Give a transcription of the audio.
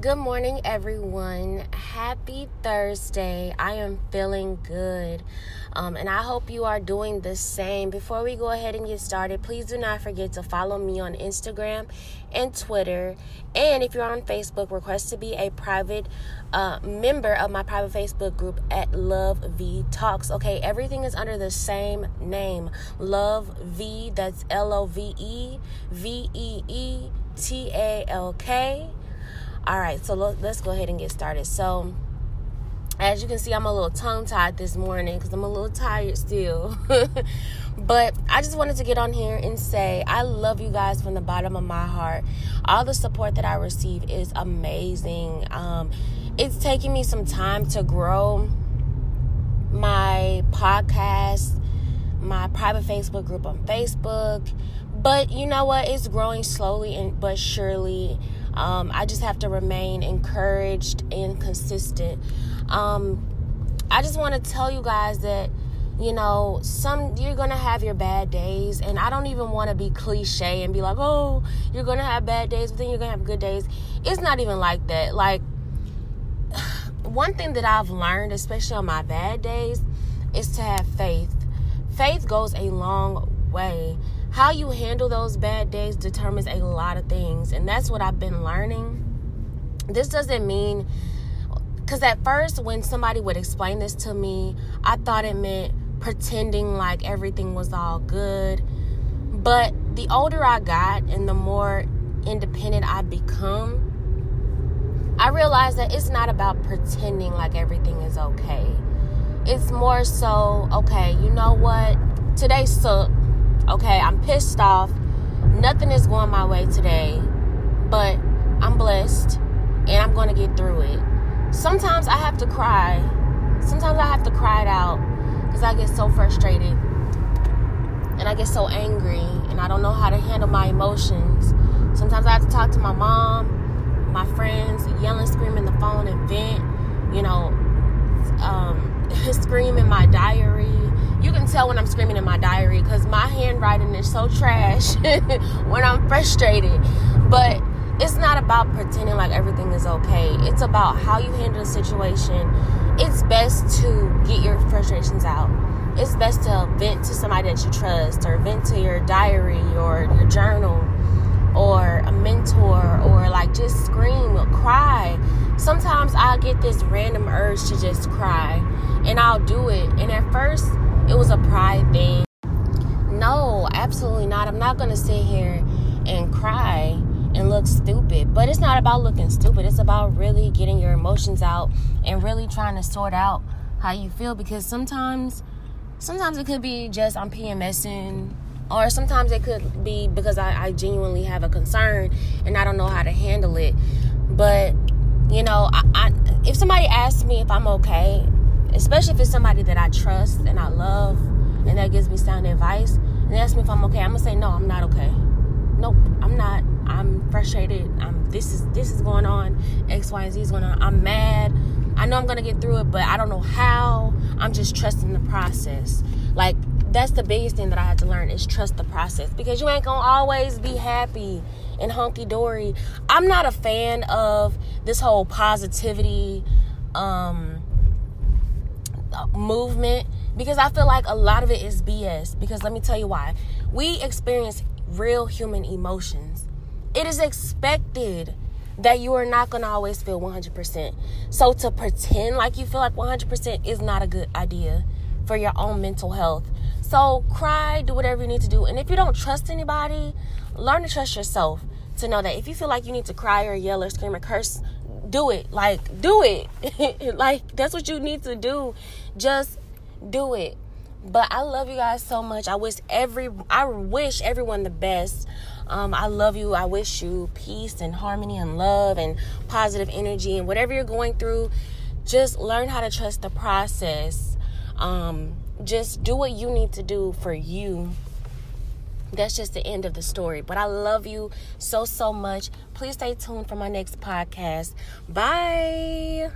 Good morning, everyone. Happy Thursday. I am feeling good. Um, and I hope you are doing the same. Before we go ahead and get started, please do not forget to follow me on Instagram and Twitter. And if you're on Facebook, request to be a private uh, member of my private Facebook group at Love V Talks. Okay, everything is under the same name Love V, that's L O V E V E E T A L K. All right, so let's go ahead and get started. So, as you can see, I'm a little tongue tied this morning because I'm a little tired still. but I just wanted to get on here and say I love you guys from the bottom of my heart. All the support that I receive is amazing. Um, it's taking me some time to grow my podcast, my private Facebook group on Facebook. But you know what? It's growing slowly and but surely. Um, I just have to remain encouraged and consistent. Um, I just want to tell you guys that you know some you're gonna have your bad days and i don't even want to be cliche and be like oh you're gonna have bad days but then you're gonna have good days. It's not even like that. Like one thing that i've learned especially on my bad days is to have faith. Faith goes a long way how you handle those bad days determines a lot of things and that's what i've been learning. This doesn't mean because at first when somebody would explain this to me i thought it meant pretending like everything was all good. But the older i got and the more independent i become i realized that it's not about pretending like everything is okay. It's more so okay you know what? Today sucked Okay, I'm pissed off. Nothing is going my way today, but I'm blessed and I'm going to get through it. Sometimes I have to cry. Sometimes I have to cry it out because I get so frustrated and I get so angry and I don't know how to handle my emotions. Sometimes I have to talk to my mom, my friends, yelling, screaming the phone and vent, you know, um, my diary you can tell when I'm screaming in my diary because my handwriting is so trash when I'm frustrated. But it's not about pretending like everything is okay. It's about how you handle the situation. It's best to get your frustrations out. It's best to vent to somebody that you trust or vent to your diary or your journal or a mentor or like just scream or cry. Sometimes I get this random urge to just cry and I'll do it. And at first, it was a pride thing. No, absolutely not. I'm not to sit here and cry and look stupid. But it's not about looking stupid. It's about really getting your emotions out and really trying to sort out how you feel because sometimes sometimes it could be just I'm PMSing or sometimes it could be because I, I genuinely have a concern and I don't know how to handle it. But you know, I, I, if somebody asks me if I'm okay, especially if it's somebody that I trust and I love and that gives me sound advice and they ask me if I'm okay, I'm gonna say no, I'm not okay. Nope, I'm not. I'm frustrated. I'm this is this is going on. X, Y, and Z is going on. I'm mad. I know I'm gonna get through it, but I don't know how. I'm just trusting the process. Like that's the biggest thing that I had to learn is trust the process because you ain't gonna always be happy and hunky dory. I'm not a fan of this whole positivity um movement because I feel like a lot of it is BS. Because let me tell you why. We experience real human emotions. It is expected that you are not going to always feel 100%. So to pretend like you feel like 100% is not a good idea for your own mental health. So cry, do whatever you need to do. And if you don't trust anybody, learn to trust yourself to know that if you feel like you need to cry or yell or scream or curse, do it. Like, do it. like, that's what you need to do. Just do it. But I love you guys so much. I wish every I wish everyone the best. Um, I love you. I wish you peace and harmony and love and positive energy and whatever you're going through. Just learn how to trust the process. Um, just do what you need to do for you that's just the end of the story. But I love you so, so much. Please stay tuned for my next podcast. Bye.